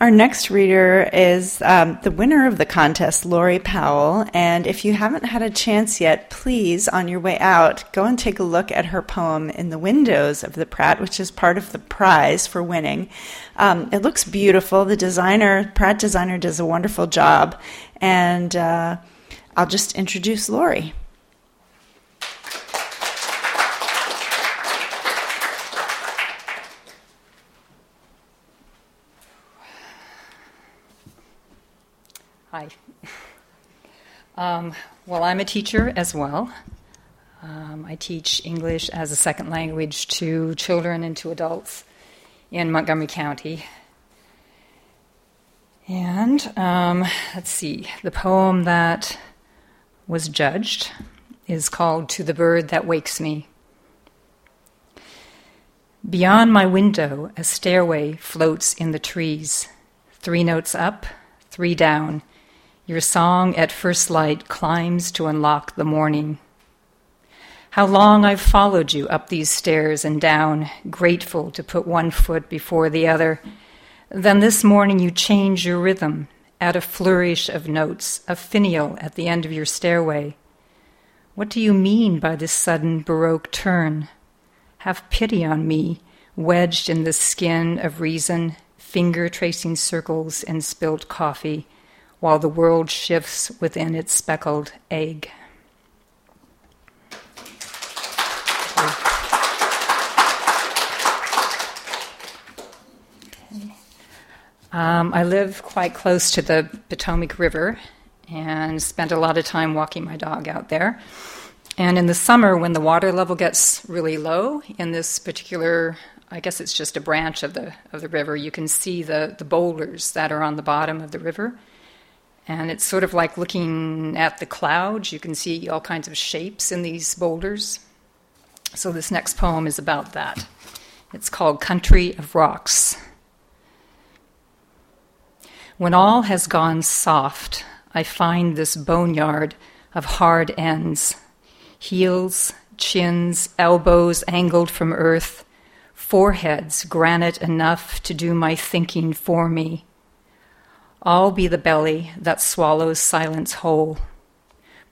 Our next reader is um, the winner of the contest, Lori Powell. And if you haven't had a chance yet, please, on your way out, go and take a look at her poem in the windows of the Pratt, which is part of the prize for winning. Um, it looks beautiful. The designer, Pratt designer, does a wonderful job. And uh, I'll just introduce Lori. Hi. Um, well, I'm a teacher as well. Um, I teach English as a second language to children and to adults in Montgomery County. And um, let's see, the poem that was judged is called To the Bird That Wakes Me. Beyond my window, a stairway floats in the trees, three notes up, three down your song at first light climbs to unlock the morning. How long I've followed you up these stairs and down, grateful to put one foot before the other. Then this morning you change your rhythm, add a flourish of notes, a finial at the end of your stairway. What do you mean by this sudden Baroque turn? Have pity on me, wedged in the skin of reason, finger tracing circles and spilt coffee while the world shifts within its speckled egg. Um, I live quite close to the Potomac River and spend a lot of time walking my dog out there. And in the summer, when the water level gets really low in this particular, I guess it's just a branch of the of the river, you can see the, the boulders that are on the bottom of the river. And it's sort of like looking at the clouds. You can see all kinds of shapes in these boulders. So, this next poem is about that. It's called Country of Rocks. When all has gone soft, I find this boneyard of hard ends heels, chins, elbows angled from earth, foreheads granite enough to do my thinking for me. I'll be the belly that swallows silence whole.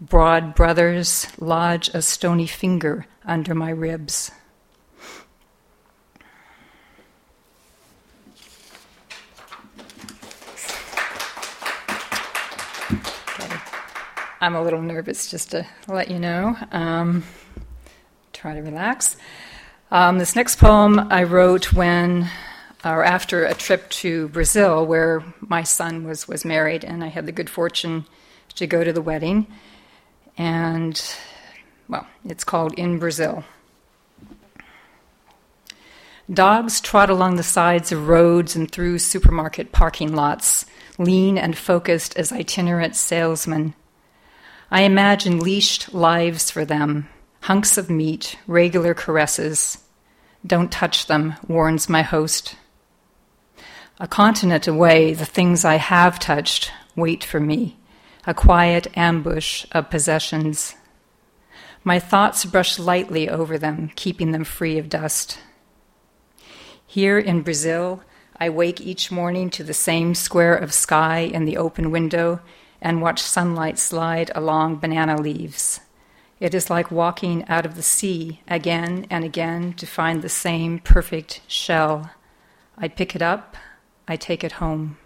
Broad brothers lodge a stony finger under my ribs. I'm a little nervous just to let you know. Um, try to relax. Um, this next poem I wrote when, or after a trip to Brazil where my son was, was married, and I had the good fortune to go to the wedding. And, well, it's called In Brazil. Dogs trot along the sides of roads and through supermarket parking lots, lean and focused as itinerant salesmen I imagine leashed lives for them, hunks of meat, regular caresses. Don't touch them, warns my host. A continent away, the things I have touched wait for me, a quiet ambush of possessions. My thoughts brush lightly over them, keeping them free of dust. Here in Brazil, I wake each morning to the same square of sky in the open window and watch sunlight slide along banana leaves. It is like walking out of the sea again and again to find the same perfect shell. I pick it up, I take it home.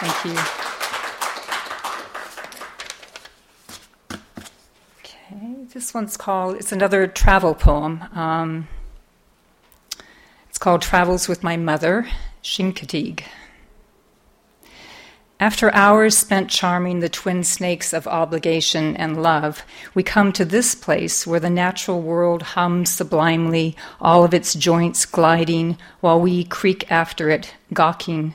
Thank you. Okay, this one's called, it's another travel poem. Um, it's called Travels with My Mother, Chincoteague. After hours spent charming the twin snakes of obligation and love, we come to this place where the natural world hums sublimely, all of its joints gliding, while we creak after it, gawking.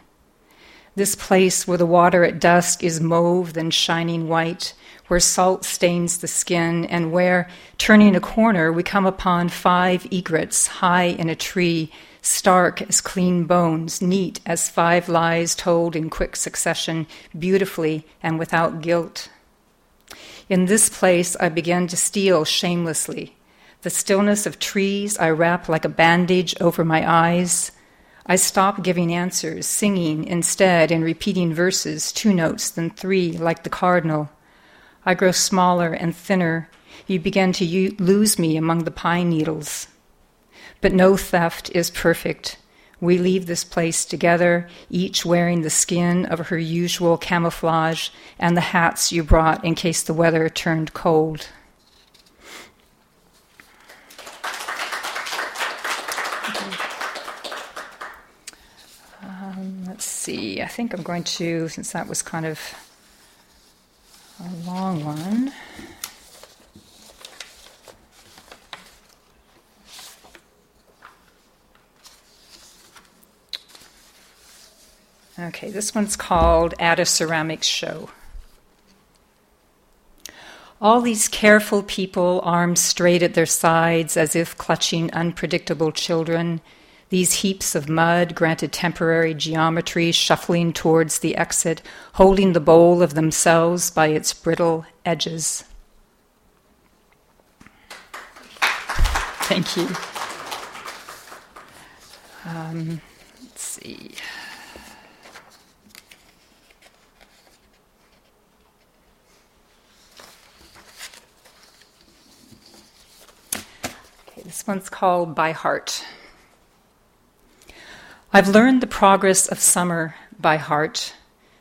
This place where the water at dusk is mauve and shining white, where salt stains the skin, and where, turning a corner, we come upon five egrets high in a tree stark as clean bones, neat as five lies told in quick succession, beautifully and without guilt. In this place, I began to steal shamelessly. The stillness of trees I wrap like a bandage over my eyes. I stop giving answers, singing instead and repeating verses, two notes, then three, like the cardinal. I grow smaller and thinner. You begin to u- lose me among the pine needles. But no theft is perfect. We leave this place together, each wearing the skin of her usual camouflage and the hats you brought in case the weather turned cold. Um, let's see, I think I'm going to, since that was kind of a long one. Okay, this one's called At a Ceramics Show. All these careful people, arms straight at their sides as if clutching unpredictable children, these heaps of mud granted temporary geometry, shuffling towards the exit, holding the bowl of themselves by its brittle edges. Thank you. Um, let's see. This one's called By Heart. I've learned the progress of summer by heart.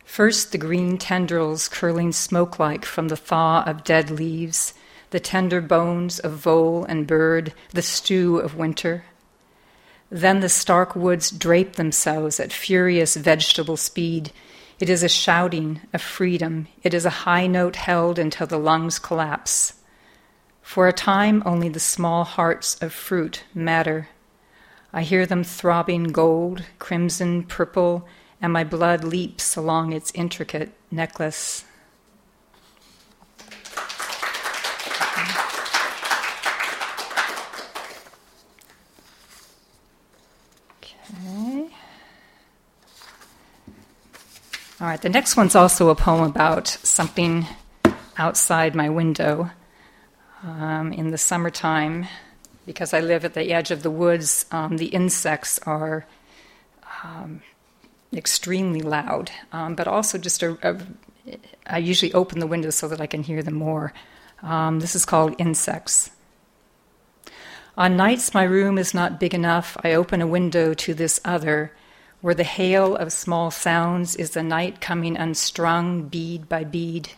First, the green tendrils curling smoke like from the thaw of dead leaves, the tender bones of vole and bird, the stew of winter. Then the stark woods drape themselves at furious vegetable speed. It is a shouting of freedom. It is a high note held until the lungs collapse. For a time, only the small hearts of fruit matter. I hear them throbbing gold, crimson, purple, and my blood leaps along its intricate necklace. Okay. All right, the next one's also a poem about something outside my window um, in the summertime. Because I live at the edge of the woods, um, the insects are um, extremely loud, um, but also just a, a, I usually open the windows so that I can hear them more. Um, this is called Insects. On nights my room is not big enough, I open a window to this other, where the hail of small sounds is the night coming unstrung bead by bead.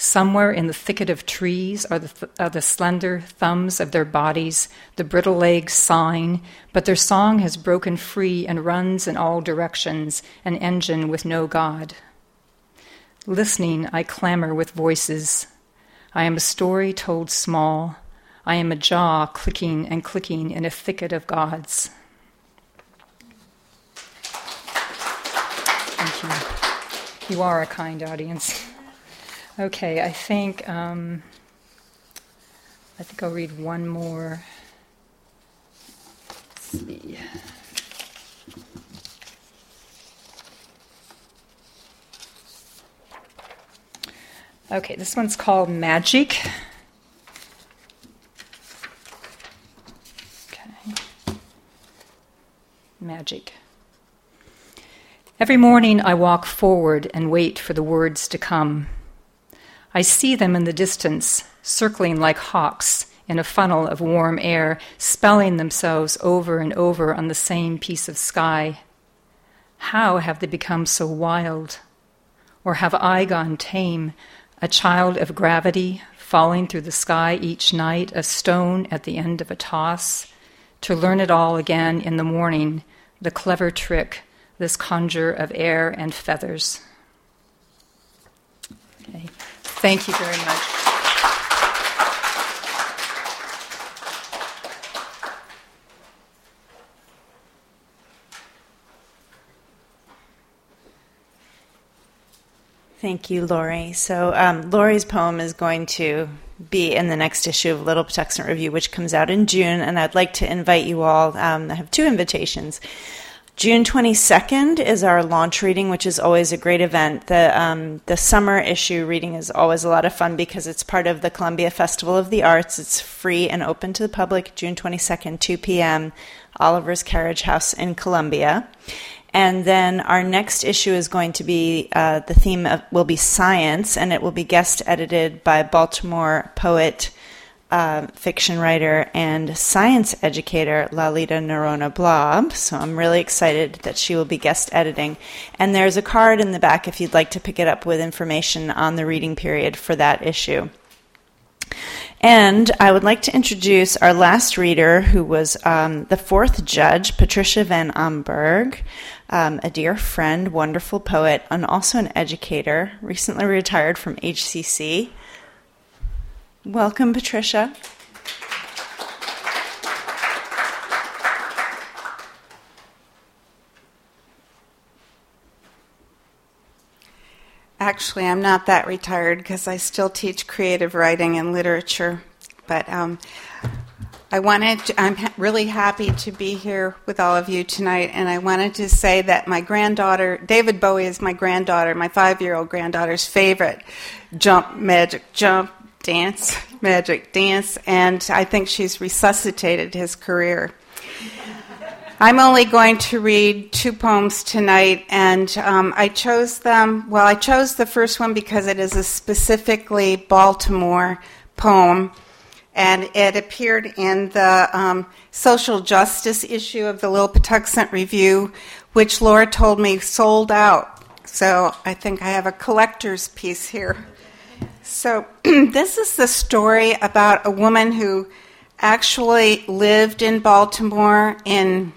Somewhere in the thicket of trees are the, th- are the slender thumbs of their bodies, the brittle legs sighing, but their song has broken free and runs in all directions, an engine with no God. Listening, I clamor with voices. I am a story told small. I am a jaw clicking and clicking in a thicket of gods. Thank you. You are a kind audience. Okay, I think um, I think I'll read one more. Let's see. Okay, this one's called Magic. Okay. Magic. Every morning I walk forward and wait for the words to come. I see them in the distance, circling like hawks in a funnel of warm air, spelling themselves over and over on the same piece of sky. How have they become so wild? Or have I gone tame, a child of gravity, falling through the sky each night, a stone at the end of a toss, to learn it all again in the morning, the clever trick, this conjure of air and feathers. Okay. Thank you very much. Thank you, Lori. So, um, Lori's poem is going to be in the next issue of Little Patuxent Review, which comes out in June. And I'd like to invite you all. Um, I have two invitations. June 22nd is our launch reading, which is always a great event. The, um, the summer issue reading is always a lot of fun because it's part of the Columbia Festival of the Arts. It's free and open to the public, June 22nd, 2 p.m., Oliver's Carriage House in Columbia. And then our next issue is going to be uh, the theme of, will be science, and it will be guest edited by Baltimore poet, uh, fiction writer, and science educator Lalita Noronha Blob. So I'm really excited that she will be guest editing. And there's a card in the back if you'd like to pick it up with information on the reading period for that issue. And I would like to introduce our last reader, who was um, the fourth judge, Patricia VanAmburg um, a dear friend, wonderful poet, and also an educator, recently retired from HCC. Welcome, Patricia. Actually, I'm not that retired because I still teach creative writing and literature. But um, I wanted to, I'm really happy to be here with all of you tonight, and I wanted to say that my granddaughter, David Bowie, is my granddaughter, my five year old granddaughter's favorite jump, magic, jump, dance, magic, dance, and I think she's resuscitated his career. I'm only going to read two poems tonight, and um, I chose them. Well, I chose the first one because it is a specifically Baltimore poem and it appeared in the um, social justice issue of the Little Patuxent Review, which Laura told me sold out. So I think I have a collector's piece here. So this is the story about a woman who actually lived in Baltimore in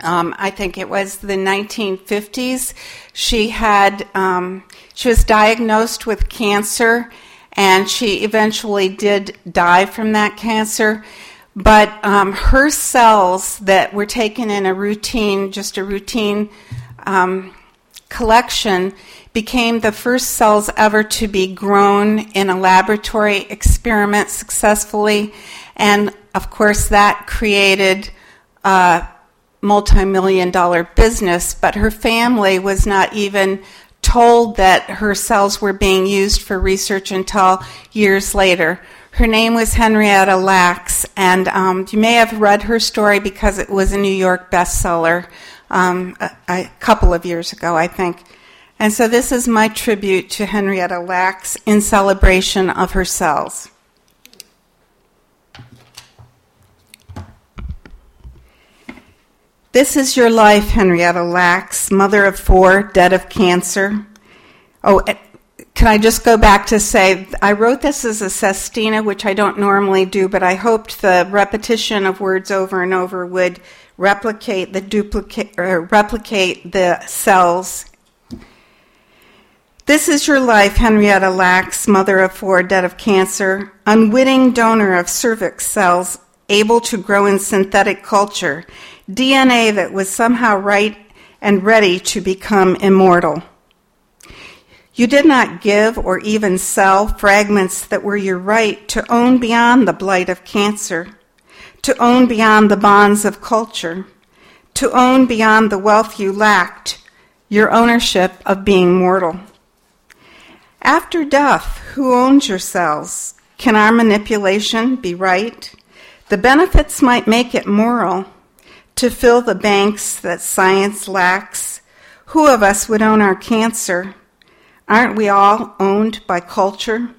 um, I think it was the 1950s. She had um, she was diagnosed with cancer and she eventually did die from that cancer. but um, her cells that were taken in a routine, just a routine um, collection, became the first cells ever to be grown in a laboratory experiment successfully. And of course, that created a multi million dollar business, but her family was not even told that her cells were being used for research until years later. Her name was Henrietta Lacks, and um, you may have read her story because it was a New York bestseller um, a, a couple of years ago, I think. And so this is my tribute to Henrietta Lacks in celebration of her cells. This is your life, Henrietta Lacks, mother of four, dead of cancer. Oh, eh, can I just go back to say I wrote this as a sestina, which I don't normally do, but I hoped the repetition of words over and over would replicate the duplicate or replicate the cells this is your life, Henrietta Lacks, mother of four, dead of cancer, unwitting donor of cervix cells, able to grow in synthetic culture, DNA that was somehow right and ready to become immortal. You did not give or even sell fragments that were your right to own beyond the blight of cancer, to own beyond the bonds of culture, to own beyond the wealth you lacked, your ownership of being mortal. After death, who owns your cells? Can our manipulation be right? The benefits might make it moral to fill the banks that science lacks. Who of us would own our cancer? Aren't we all owned by culture?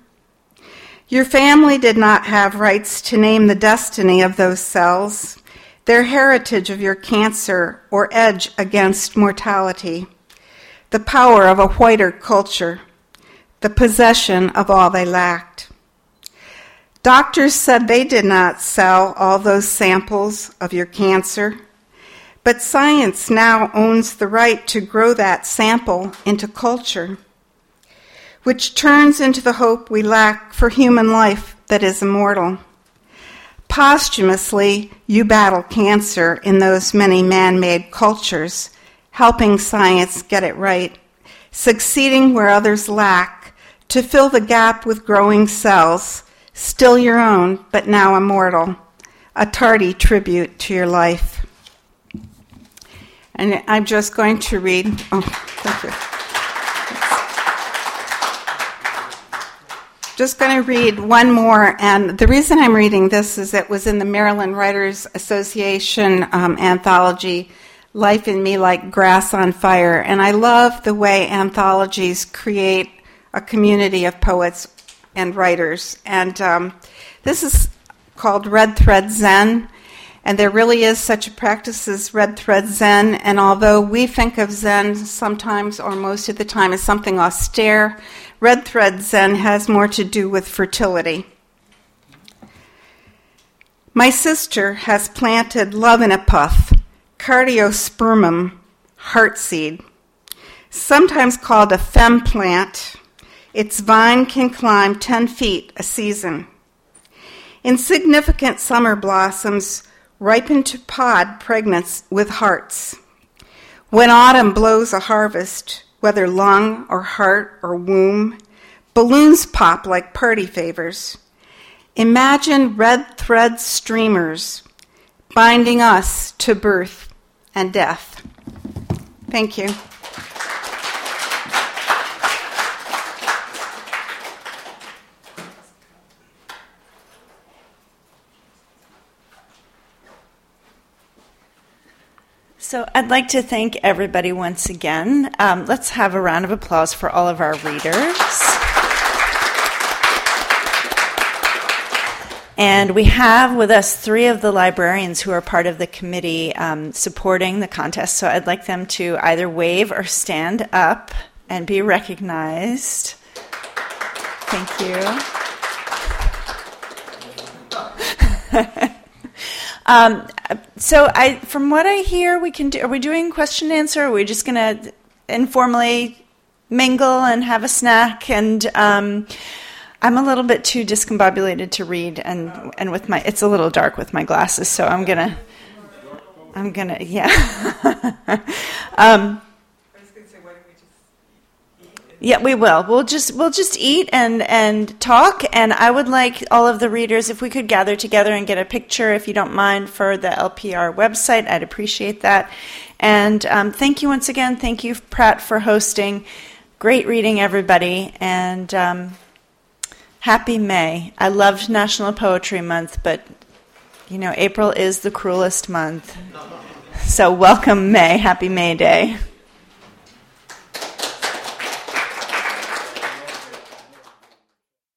Your family did not have rights to name the destiny of those cells, their heritage of your cancer or edge against mortality, the power of a whiter culture the possession of all they lacked. Doctors said they did not sell all those samples of your cancer, but science now owns the right to grow that sample into culture, which turns into the hope we lack for human life that is immortal. Posthumously, you battle cancer in those many man made cultures, helping science get it right, succeeding where others lack to fill the gap with growing cells, still your own, but now immortal, a tardy tribute to your life. And I'm just going to read. Oh, thank you. Just going to read one more, and the reason I'm reading this is it was in the Maryland Writers Association um, anthology, Life in Me Like Grass on Fire. And I love the way anthologies create a community of poets and writers. And um, this is called Red Thread Zen. And there really is such a practice as Red Thread Zen. And although we think of Zen sometimes or most of the time as something austere, Red Thread Zen has more to do with fertility. My sister has planted love in a puff, cardiospermum, heartseed, sometimes called a fem plant its vine can climb 10 feet a season. Insignificant summer blossoms ripen to pod pregnant with hearts. When autumn blows a harvest, whether lung or heart or womb, balloons pop like party favors. Imagine red thread streamers binding us to birth and death. Thank you. So I'd like to thank everybody once again. Um, let's have a round of applause for all of our readers. And we have with us three of the librarians who are part of the committee um, supporting the contest. So I'd like them to either wave or stand up and be recognized. Thank you. Um, so, I, from what I hear, we can do. Are we doing question and answer? Or are we just going to informally mingle and have a snack? And um, I'm a little bit too discombobulated to read, and and with my it's a little dark with my glasses, so I'm gonna I'm gonna yeah. um, yeah, we will. We'll just we'll just eat and and talk. And I would like all of the readers, if we could gather together and get a picture, if you don't mind, for the LPR website. I'd appreciate that. And um, thank you once again. Thank you, Pratt, for hosting. Great reading, everybody, and um, happy May. I loved National Poetry Month, but you know April is the cruelest month. So welcome May. Happy May Day.